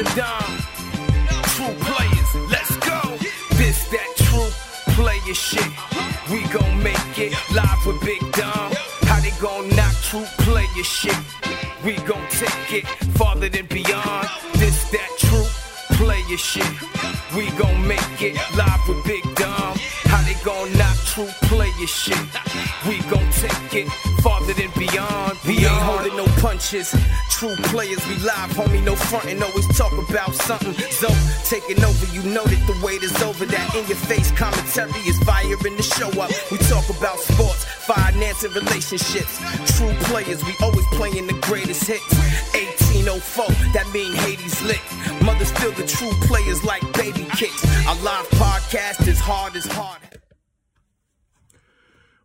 a dime. True players, let's go. This that true player shit. We gon' make it live with Big Dom. How they gon' knock true player shit? We gon' take it farther than beyond. This that true player shit. We gon' make it live with Big Dom. How they gon' knock true player shit? We gon' take it punches. True players, we live, homie, no frontin'. Always talk about something. So taking over, you know that the wait is over. That in your face commentary is fire in the show up. We talk about sports, finance, and relationships. True players, we always playing the greatest hits. 1804, that mean Hades lit. Mother still the true players like baby kicks. Our live podcast is hard as hard.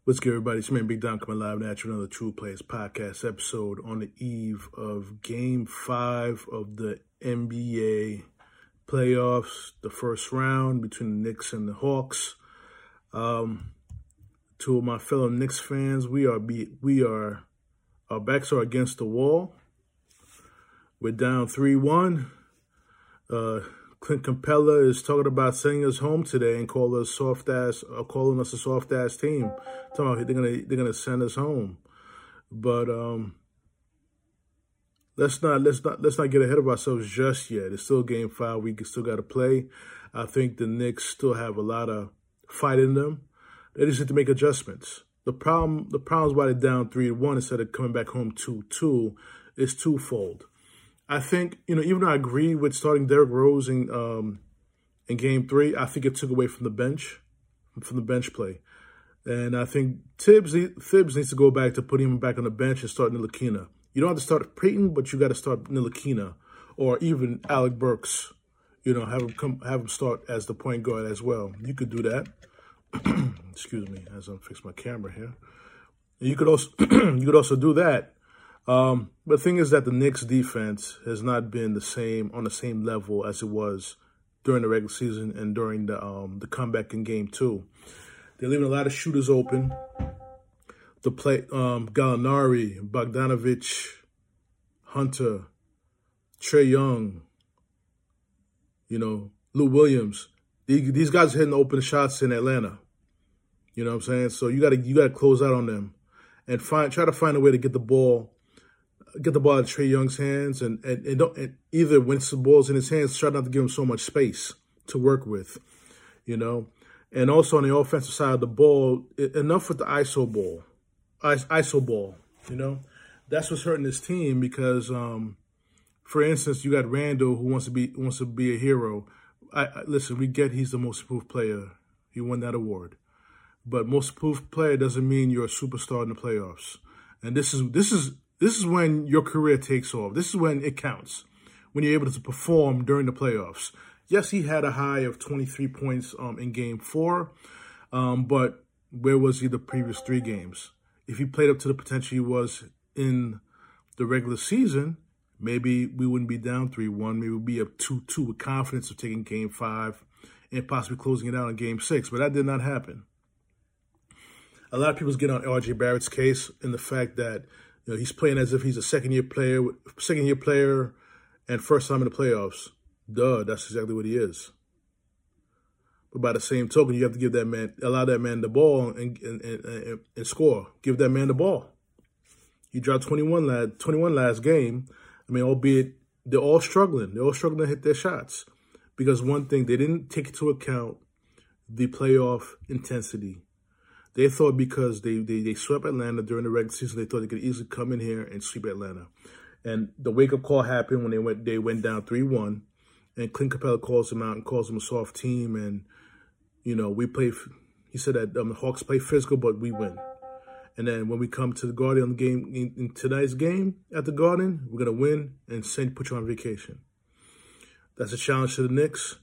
What's good, everybody? It's me, Big Dom, coming live now to another True Players podcast episode on the eve of Game 5 of the NBA playoffs, the first round between the Knicks and the Hawks. Um, to my fellow Knicks fans, we are be, we are our backs are against the wall. We're down 3-1. Uh, Clint Capela is talking about sending us home today and call us soft ass, uh, calling us a soft ass team. Talking about they're gonna they're gonna send us home, but um, let's not let's not let's not get ahead of ourselves just yet. It's still game five. We still got to play. I think the Knicks still have a lot of fight in them. They just need to make adjustments. The problem the problems why they're down three to one instead of coming back home two two is twofold. I think, you know, even though I agree with starting Derrick Rose in, um, in game three, I think it took away from the bench, from the bench play. And I think Tibbs, Thibs needs to go back to putting him back on the bench and start Ntilikina. You don't have to start Payton, but you got to start Ntilikina or even Alec Burks. You know, have him come, have him start as the point guard as well. You could do that. Excuse me, as I fix my camera here. You could also you could also do that um, but the thing is that the Knicks defense has not been the same on the same level as it was during the regular season and during the um, the comeback in game two. They're leaving a lot of shooters open. The play um, Gallinari, Bogdanovich, Hunter, Trae Young, you know, Lou Williams. These guys are hitting open shots in Atlanta. You know what I'm saying? So you gotta you gotta close out on them and find try to find a way to get the ball get the ball out of Trae Young's hands and, and, and, don't, and either when the ball's in his hands, try not to give him so much space to work with, you know. And also on the offensive side of the ball, enough with the ISO ball, ISO ball, you know. That's what's hurting this team because, um, for instance, you got Randle who wants to be wants to be a hero. I, I, listen, we get he's the most improved player. He won that award, but most improved player doesn't mean you're a superstar in the playoffs. And this is this is this is when your career takes off. This is when it counts, when you're able to perform during the playoffs. Yes, he had a high of 23 points um, in game four, um, but where was he the previous three games? If he played up to the potential he was in the regular season, maybe we wouldn't be down 3 1. Maybe we'd be up 2 2 with confidence of taking game five and possibly closing it out in game six, but that did not happen. A lot of people get on RJ Barrett's case in the fact that you know, he's playing as if he's a second year player, second year player, and first time in the playoffs. Duh, that's exactly what he is. But by the same token, you have to give that man, allow that man the ball and and, and, and score. Give that man the ball. He dropped 21 last, 21 last game. I mean, albeit they're all struggling. They're all struggling to hit their shots. Because one thing, they didn't take into account the playoff intensity they thought because they, they, they swept Atlanta during the regular season, they thought they could easily come in here and sweep Atlanta. And the wake up call happened when they went they went down three one, and Clint Capela calls them out and calls them a soft team. And you know we play. He said that um, the Hawks play physical, but we win. And then when we come to the Garden game in, in tonight's game at the Garden, we're gonna win and send put you on vacation. That's a challenge to the Knicks.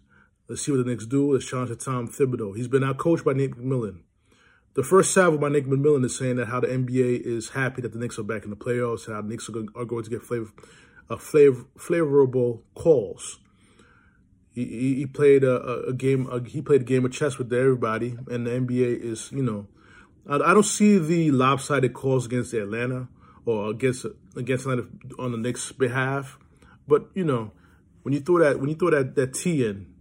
Let's see what the Knicks do. Let's challenge to Tom Thibodeau. He's been out coached by Nate McMillan. The first salvo by Nick McMillan is saying that how the NBA is happy that the Knicks are back in the playoffs, and how the Knicks are going, to get flavor, uh, flavor, flavorable calls. He, he, played a, a game. A, he played a game of chess with everybody, and the NBA is, you know, I, I don't see the lopsided calls against Atlanta or against against Atlanta on the Knicks' behalf, but you know, when you throw that when you throw that that T in,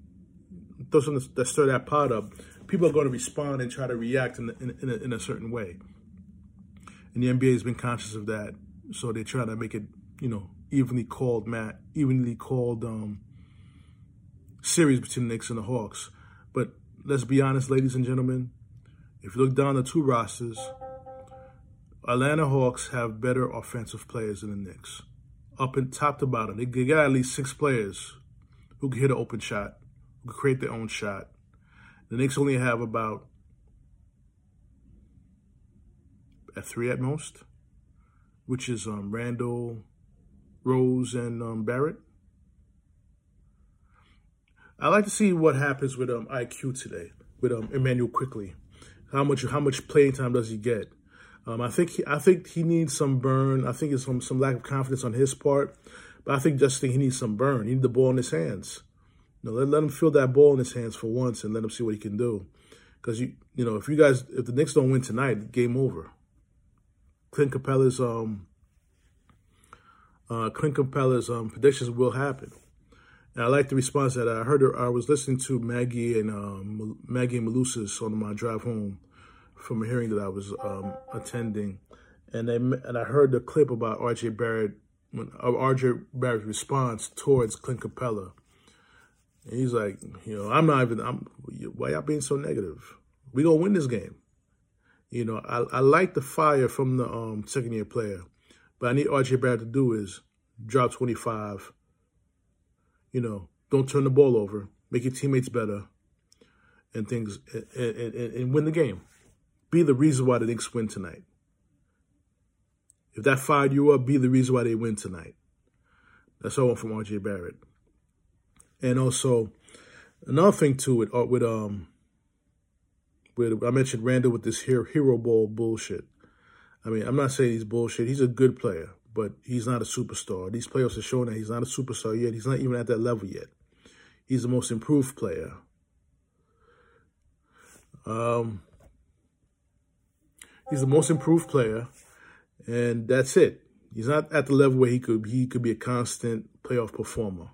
throw something that stir that pot up, people are going to respond and try to react in in, in, a, in a certain way. And the NBA has been conscious of that, so they try to make it, you know, evenly called Matt, evenly called um, series between the Knicks and the Hawks. But let's be honest, ladies and gentlemen, if you look down the two rosters, Atlanta Hawks have better offensive players than the Knicks. Up and top to bottom, they got at least six players who can hit an open shot, who can create their own shot. The Knicks only have about at three at most, which is um, Randle, Rose, and um, Barrett. I like to see what happens with um, IQ today with um, Immanuel Quickley. How much how much playing time does he get? Um, I think he, I think he needs some burn. I think it's some some lack of confidence on his part, but I think just think he needs some burn. He needs the ball in his hands. Know, let, let him feel that ball in his hands for once and let him see what he can do. Because you you know if you guys if the Knicks don't win tonight, game over. Clint Capela's, um uh, Clint Capela's um, predictions will happen. And I like the response that I heard. I was listening to Maggie and um, Maggie and Malusis on my drive home from a hearing that I was um, attending, and they and I heard the clip about R.J. Barrett, when uh, R.J. Barrett's response towards Clint Capela. And he's like, you know, I'm not even. I'm why y'all being so negative? We gonna win this game. You know, I, I like the fire from the um, second year player, but I need R.J. Barrett to do is drop 25 you know, don't turn the ball over, make your teammates better, and things, and, and, and win the game. Be the reason why the Knicks win tonight. If that fired you up, be the reason why they win tonight. That's all I want from RJ Barrett. And also, another thing too with uh, with um with I mentioned Randle with this hero, hero ball bullshit. I mean, I'm not saying he's bullshit. He's a good player but he's not a superstar. These playoffs are showing that he's not a superstar yet. He's not even at that level yet. He's the most improved player. Um, he's the most improved player, and that's it. He's not at the level where he could he could be a constant playoff performer.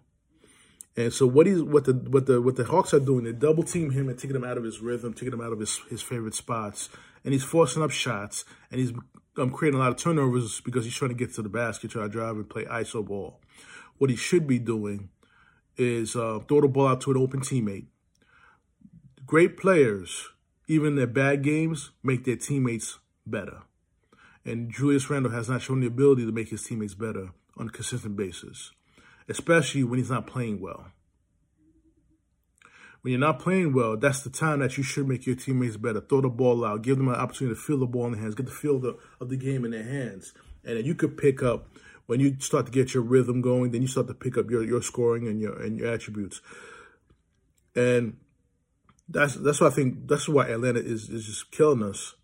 And so what he's what the what the what the Hawks are doing, they double team him and taking him out of his rhythm, taking him out of his, his favorite spots, and he's forcing up shots, and he's um, creating a lot of turnovers because he's trying to get to the basket, try to drive and play ISO ball. What he should be doing is uh, throw the ball out to an open teammate. Great players, even their bad games, make their teammates better. And Julius Randle has not shown the ability to make his teammates better on a consistent basis, especially when he's not playing well when you're not playing well, that's the time that you should make your teammates better. Throw the ball out, give them an opportunity to feel the ball in their hands, get the feel of the, of the game in their hands. And then you could pick up when you start to get your rhythm going, then you start to pick up your, your scoring and your and your attributes. And that's that's why I think that's why Atlanta is is just killing us,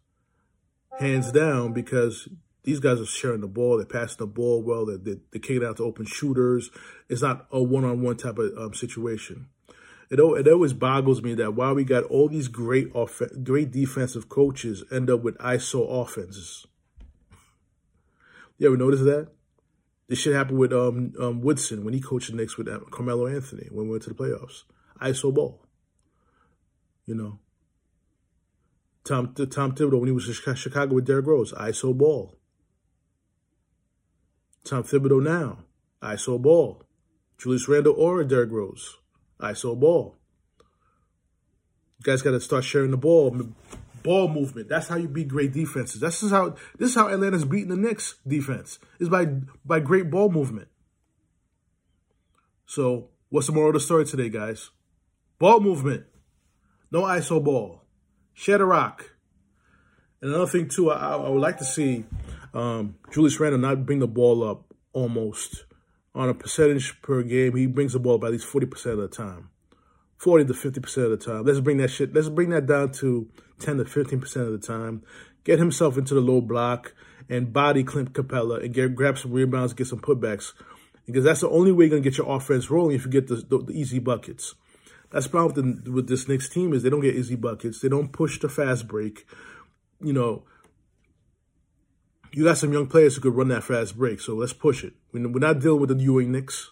hands down, because these guys are sharing the ball, they're passing the ball well, they're, they're, they're kicking out to open shooters. It's not a one on one type of um, situation it, it always boggles me that while we got all these great off, great defensive coaches end up with ISO offenses. You ever notice that? This shit happened with um, um, Woodson when he coached the Knicks with uh, Carmelo Anthony when we went to the playoffs. ISO ball. You know. Tom Tom Thibodeau when he was in Chicago with Derrick Rose. ISO ball. Tom Thibodeau now. ISO ball. Julius Randle or Derrick Rose. ISO ball. You guys got to start sharing the ball, ball movement. That's how you beat great defenses. This is how this is how Atlanta's beating the Knicks defense is by by great ball movement. So, what's the moral of the story today, guys? Ball movement, no ISO ball, share the rock. And another thing too, I, I would like to see um, Julius Randle not bring the ball up almost on a percentage per game, he brings the ball by at least 40% of the time. 40 to 50% of the time. Let's bring that shit, let's bring that down to 10 to 15% of the time. Get himself into the low block and body Clint Capela and get grab some rebounds, get some putbacks. Because that's the only way you're going to get your offense rolling if you get the, the, the easy buckets. That's the problem with, the, with this Knicks team is they don't get easy buckets. They don't push the fast break. You know, you got some young players who could run that fast break, so let's push it. We're not dealing with the Ewing Knicks.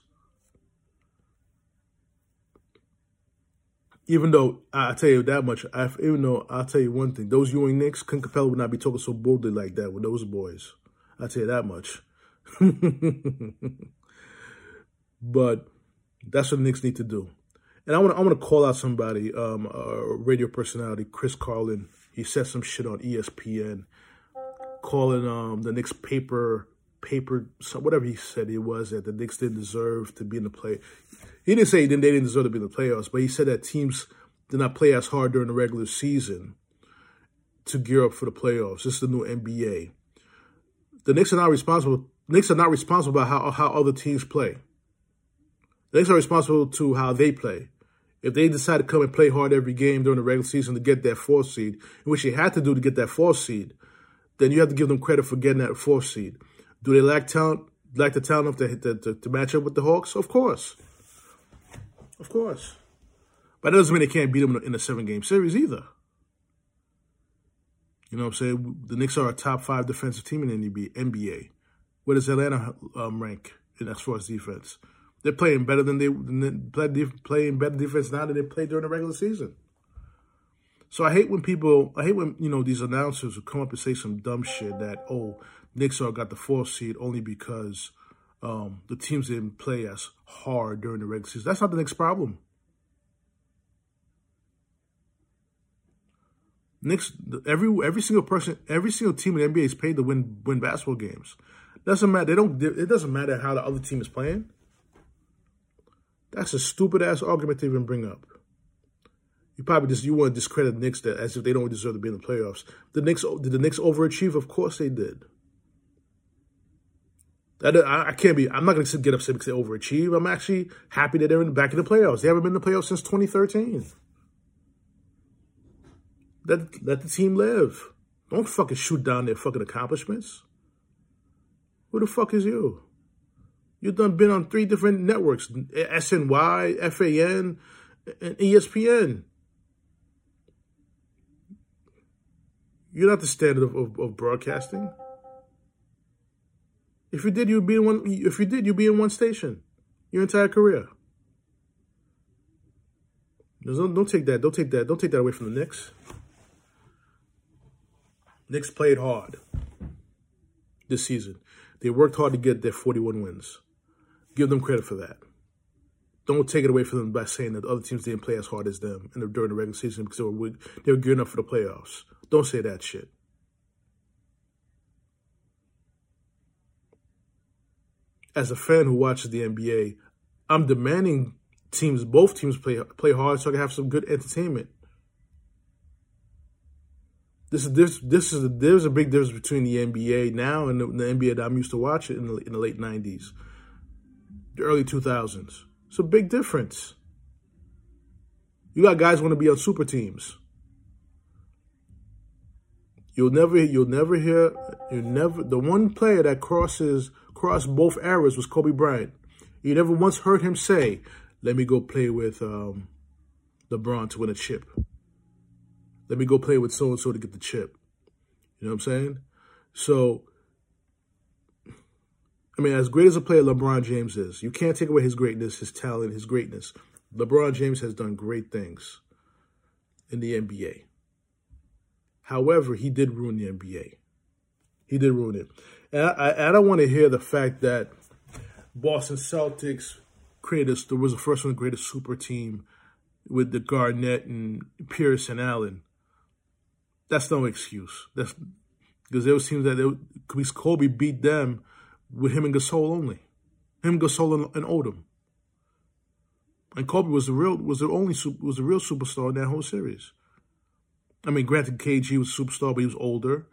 Even though I tell you that much, I, even though I'll tell you one thing, those Ewing Knicks, Clint Capela would not be talking so boldly like that with those boys. I'll tell you that much. but that's what the Knicks need to do. And I want to I want to call out somebody, um, a radio personality, Chris Carlin. He said some shit on ESPN, calling um the Knicks paper paper whatever he said it was that the Knicks didn't deserve to be in the play. He didn't say they didn't deserve to be in the playoffs, but he said that teams did not play as hard during the regular season to gear up for the playoffs. This is the new NBA. The Knicks are not responsible. Knicks are not responsible about how how other teams play. The Knicks are responsible to how they play. If they decide to come and play hard every game during the regular season to get that fourth seed, which they had to do to get that fourth seed, then you have to give them credit for getting that fourth seed. Do they lack talent? Lack the talent to, to, to match up with the Hawks? Of course, of course. But that doesn't mean they can't beat them in a seven game series either. You know what I'm saying? The Knicks are a top five defensive team in the NBA. Where does Atlanta um, rank in as far as defense? They're playing better than they playing better defense now than they played during the regular season. So I hate when people, I hate when you know these announcers will come up and say some dumb shit that oh, Knicks are got the fourth seed only because um, the teams didn't play as hard during the regular season. That's not the Knicks' problem. Knicks, every every single person, every single team in the NBA is paid to win win basketball games. Doesn't matter. They don't. It doesn't matter how the other team is playing. That's a stupid ass argument to even bring up. You probably just you want to discredit the Knicks that as if they don't deserve to be in the playoffs. The Knicks did the Knicks overachieve? Of course they did. I, I can't be. I'm not going to get upset because they overachieve. I'm actually happy that they're in back of the playoffs. They haven't been in the playoffs since 2013. Let let the team live. Don't fucking shoot down their fucking accomplishments. Who the fuck is you? You've done been on three different networks: SNY, FAN, and ESPN. You're not the standard of, of, of broadcasting. If you did, you'd be in one. If you did, you'd be in one station your entire career. Don't, don't take that. Don't take that. Don't take that away from the Knicks. Knicks played hard this season. They worked hard to get their 41 wins. Give them credit for that. Don't take it away from them by saying that other teams didn't play as hard as them during the regular season because they were, they were gearing up for the playoffs. Don't say that shit. As a fan who watches the NBA, I'm demanding teams, both teams play play hard so I can have some good entertainment. This is this this is there's a big difference between the NBA now and the, the NBA that I'm used to watching in the, in the late '90s, the early 2000s. It's a big difference. You got guys want to be on super teams. You'll never you'll never hear you never the one player that crosses crossed both eras was Kobe Bryant. You never once heard him say, "Let me go play with um, LeBron to win a chip." Let me go play with so and so to get the chip. You know what I'm saying? So, I mean, as great as a player LeBron James is, you can't take away his greatness, his talent, his greatness. LeBron James has done great things in the NBA. However, he did ruin the NBA. He did ruin it. And I, I don't want to hear the fact that Boston Celtics created, there was the first one, greatest super team with the Garnett and Pierce and Allen that's no excuse. That's because there was teams that they, Kobe beat them with him and Gasol only, him, Gasol, and, and Odom. And Kobe was the real was the only was the real superstar in that whole series. I mean, granted, KG was a superstar, but he was older.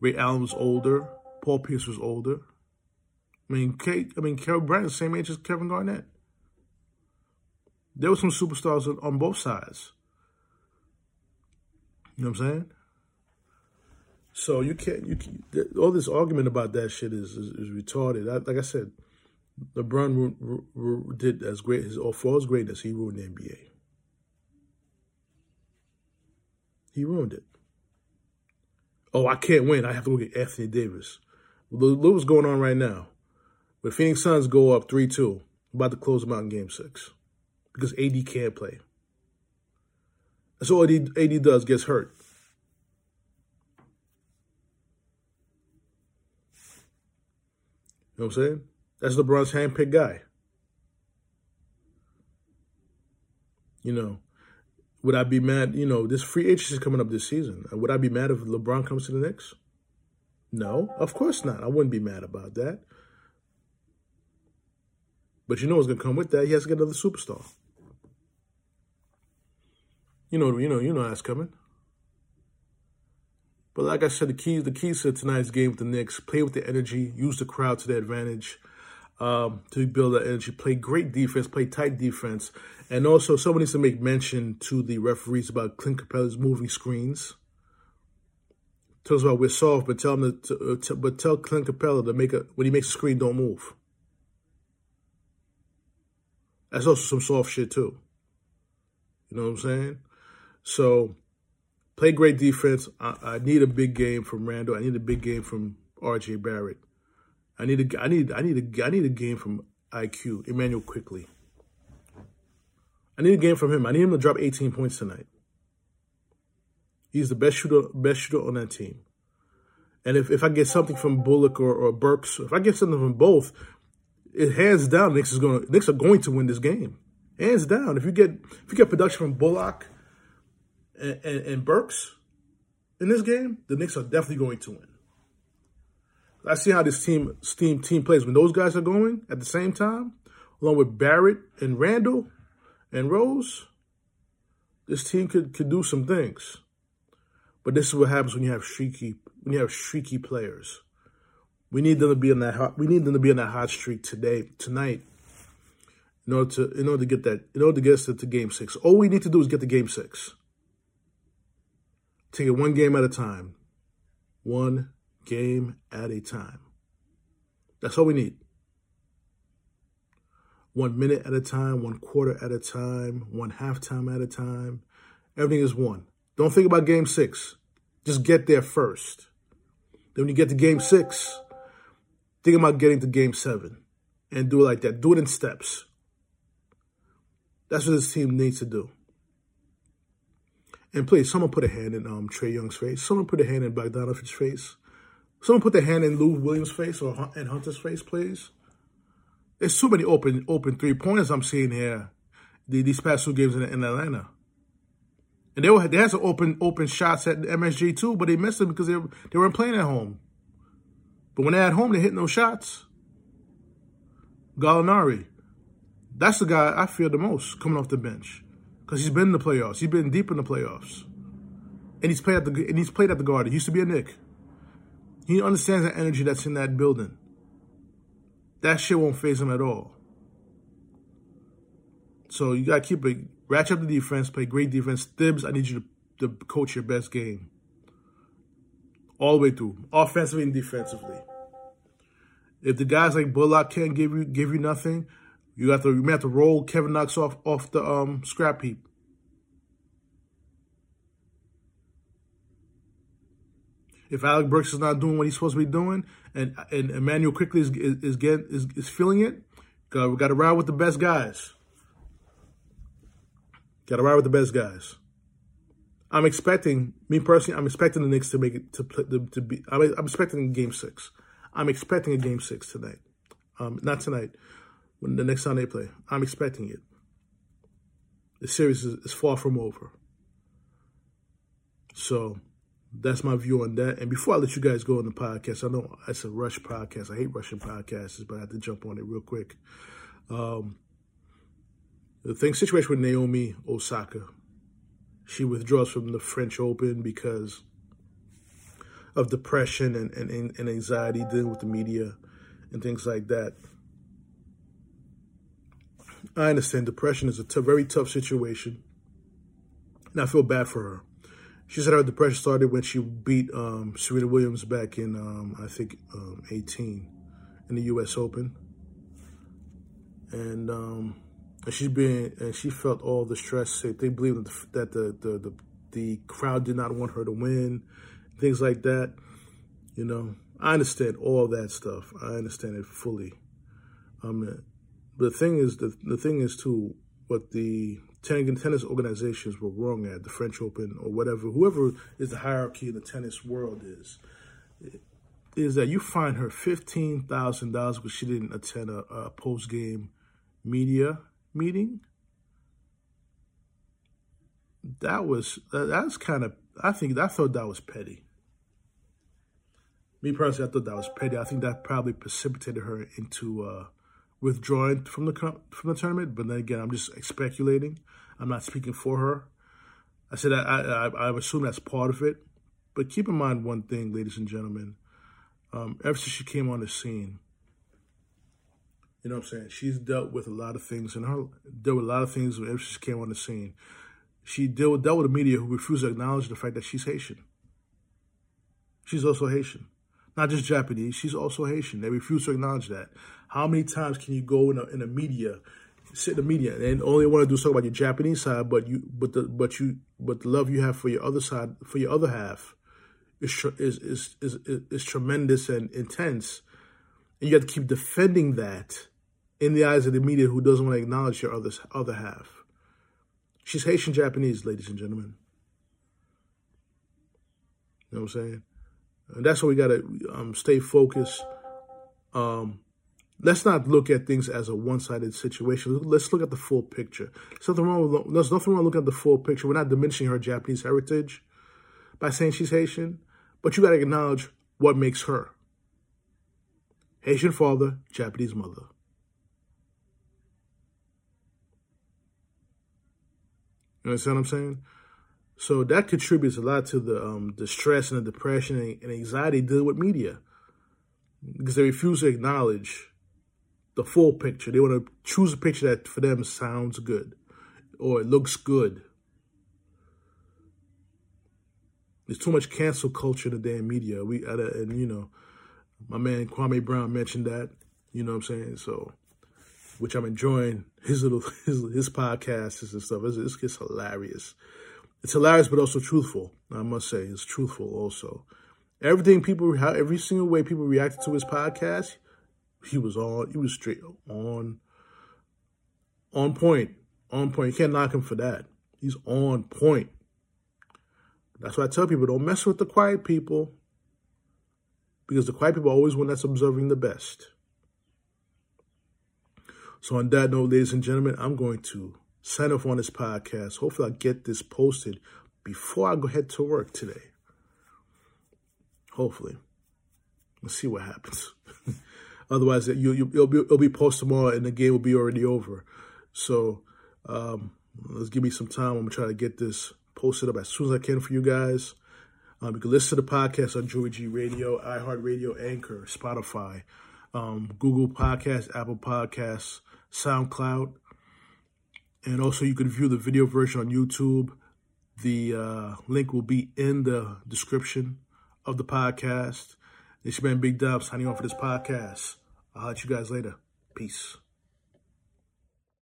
Ray Allen was older. Paul Pierce was older. I mean, Kate, I mean, Kevin Bryant, same age as Kevin Garnett. There were some superstars on, on both sides. You know what I'm saying? So you can't you can't, all this argument about that shit is is, is retarded. I, like I said, LeBron did as great his for his greatness. He ruined the NBA. He ruined it. Oh, I can't win. I have to go get Anthony Davis. Look what's going on right now. When Phoenix Suns go up 3 2, about to close them out in game six because AD can't play. That's all AD, AD does, gets hurt. You know what I'm saying? That's LeBron's handpicked guy. You know, would I be mad? You know, this free agency is coming up this season. Would I be mad if LeBron comes to the Knicks? No, of course not. I wouldn't be mad about that. But you know what's gonna come with that? He has to get another superstar. You know, you know, you know that's coming. But like I said, the keys, the keys to tonight's game with the Knicks: play with the energy, use the crowd to their advantage, um, to build that energy, play great defense, play tight defense, and also someone needs to make mention to the referees about Clint Capela's moving screens. Tells about we're soft, but tell him to, uh, to, but tell Clint Capela to make a when he makes a screen, don't move. That's also some soft shit too. You know what I'm saying? So play great defense. I, I, need a big game from Randle. I need a big game from R.J. Barrett. I need a I need I need a I need a game from IQ Immanuel Quickley. I need a game from him. I need him to drop 18 points tonight. He's the best shooter best shooter on that team. And if, if I get something from Bullock or, or Burks, if I get something from both, it hands down Knicks is going Knicks are going to win this game. Hands down. If you get if you get production from Bullock and, and, and Burks in this game, the Knicks are definitely going to win. I see how this team team team plays when those guys are going at the same time, along with Barrett and Randle and Rose. This team could could do some things, but this is what happens when you have streaky when you have streaky players. We need them to be in that hot, we need them to be in that hot streak today tonight. In order to in order to get that in order to get us to, to game six, all we need to do is get to game six. Take it one game at a time. One game at a time. That's all we need. One minute at a time, one quarter at a time, one halftime at a time. Everything is one. Don't think about game six. Just get there first. Then when you get to game six, think about getting to game seven and do it like that. Do it in steps. That's what this team needs to do. And please, someone put a hand in um, Trae Young's face. Someone put a hand in Bogdanovich's face. Someone put their hand in Lou Williams' face or in Hunter's face, please. There's too many open open three pointers I'm seeing here. The, these past two games in, in Atlanta. And they were they had some open open shots at MSG too, but they missed them because they they weren't playing at home. But when they're at home, they hit no shots. Gallinari, that's the guy I fear the most coming off the bench because he's been in the playoffs. He's been deep in the playoffs, and he's played at the and he's played at the Garden. He used to be a Knick. He understands the energy that's in that building. That shit won't phase him at all. So you gotta keep it, ratchet up the defense, play great defense. Thibs, I need you to, to coach your best game. All the way through, offensively and defensively. If the guys like Bullock can't give you give you nothing, you have to you may have to roll Kevin Knox off off the um, scrap heap. If Alec Burks is not doing what he's supposed to be doing, and and Immanuel Quickley is is, is getting is, is feeling it, we got to ride with the best guys. Got to ride with the best guys. I'm expecting me personally. I'm expecting the Knicks to make it to play to, to be. I'm, I'm expecting game six. I'm expecting a game six tonight. Um, not tonight when the next time they play. I'm expecting it. The series is, is far from over. So that's my view on that. And before I let you guys go on the podcast, I know it's a rush podcast. I hate rushing podcasts, but I have to jump on it real quick. Um, the thing situation with Naomi Osaka, she withdraws from the French Open because of depression and, and, and anxiety dealing with the media and things like that. I understand depression is a t- very tough situation, and I feel bad for her. She said her depression started when she beat um, Serena Williams back in, um, I think, um, 18 in the U.S. Open, and um, and she's been and she felt all the stress. They believe that the the, the the crowd did not want her to win, things like that. You know, I understand all that stuff. I understand it fully. Um, the thing is, the, the thing is too, what the tennis organizations were wrong at the French Open or whatever, whoever is the hierarchy in the tennis world is, is that you find her fifteen thousand dollars because she didn't attend a, a post game media meeting. That was that, that's kind of I think I thought that was petty. Me personally, I thought that was petty. I think that probably precipitated her into uh, withdrawing from the from the tournament. But then again, I'm just speculating. I'm not speaking for her. I said I, I, I assume that's part of it. But keep in mind one thing, ladies and gentlemen. Um, ever since she came on the scene, you know what I'm saying? She's dealt with a lot of things and her dealt with a lot of things ever since she came on the scene. She dealt, with, dealt with the media who refused to acknowledge the fact that she's Haitian. She's also Haitian. Not just Japanese, she's also Haitian. They refuse to acknowledge that. How many times can you go in a, in a media sit in the media and only want to do talk about your Japanese side, but you but the but you but the love you have for your other side for your other half is is is is, is tremendous and intense, and you have to keep defending that in the eyes of the media who doesn't want to acknowledge your other other half. She's Haitian Japanese, ladies and gentlemen. You know what I'm saying? And that's why we gotta um, stay focused. Um, let's not look at things as a one-sided situation. Let's look at the full picture. There's nothing wrong with there's nothing wrong looking at the full picture. We're not diminishing her Japanese heritage by saying she's Haitian, but you got to acknowledge what makes her. Haitian father, Japanese mother. You understand what I'm saying? So that contributes a lot to the um, the stress and the depression and anxiety dealing with media because they refuse to acknowledge the full picture. They want to choose a picture that for them sounds good or it looks good. There's too much cancel culture in the damn media. We and you know, my man Kwame Brown mentioned that. You know what I'm saying? So, which I'm enjoying his little his his podcasts and stuff. It's, it's, it's hilarious. It's hilarious, but also truthful. I must say, it's truthful also. Everything people, how every single way people reacted to his podcast, he was on. He was straight on. On point. On point. You can't knock him for that. He's on point. That's why I tell people don't mess with the quiet people. Because the quiet people are always one that's observing the best. So on that note, ladies and gentlemen, I'm going to sign up on this podcast. Hopefully I'll get this posted before I go head to work today. Hopefully. Let's see what happens. Otherwise, you, you, it'll, be, it'll be posted tomorrow and the game will be already over. So um, let's give me some time. I'm going to try to get this posted up as soon as I can for you guys. Um, you can listen to the podcast on Joey G Radio, iHeartRadio, Anchor, Spotify, um, Google Podcasts, Apple Podcasts, SoundCloud. And also, you can view the video version on YouTube. The uh, link will be in the description of the podcast. This man Big Dub signing off for this podcast. I'll let you guys later. Peace.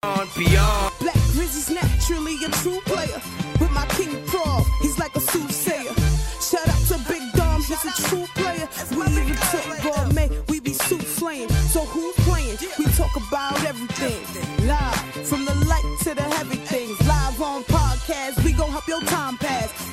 Beyond. Black Grizzy's naturally a true player. With my King Pro, he's like a soothsayer. Shout out to Big Dom, he's a true player. We even took gourmet, we be soufflaying. So who's playing? We talk about everything. To the heavy things. Live on podcast, we gon' help your time pass.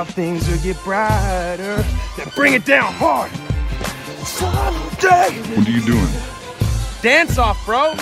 Child, things will get brighter. Then bring it down hard. Someday. What are you doing? Dance off, bro.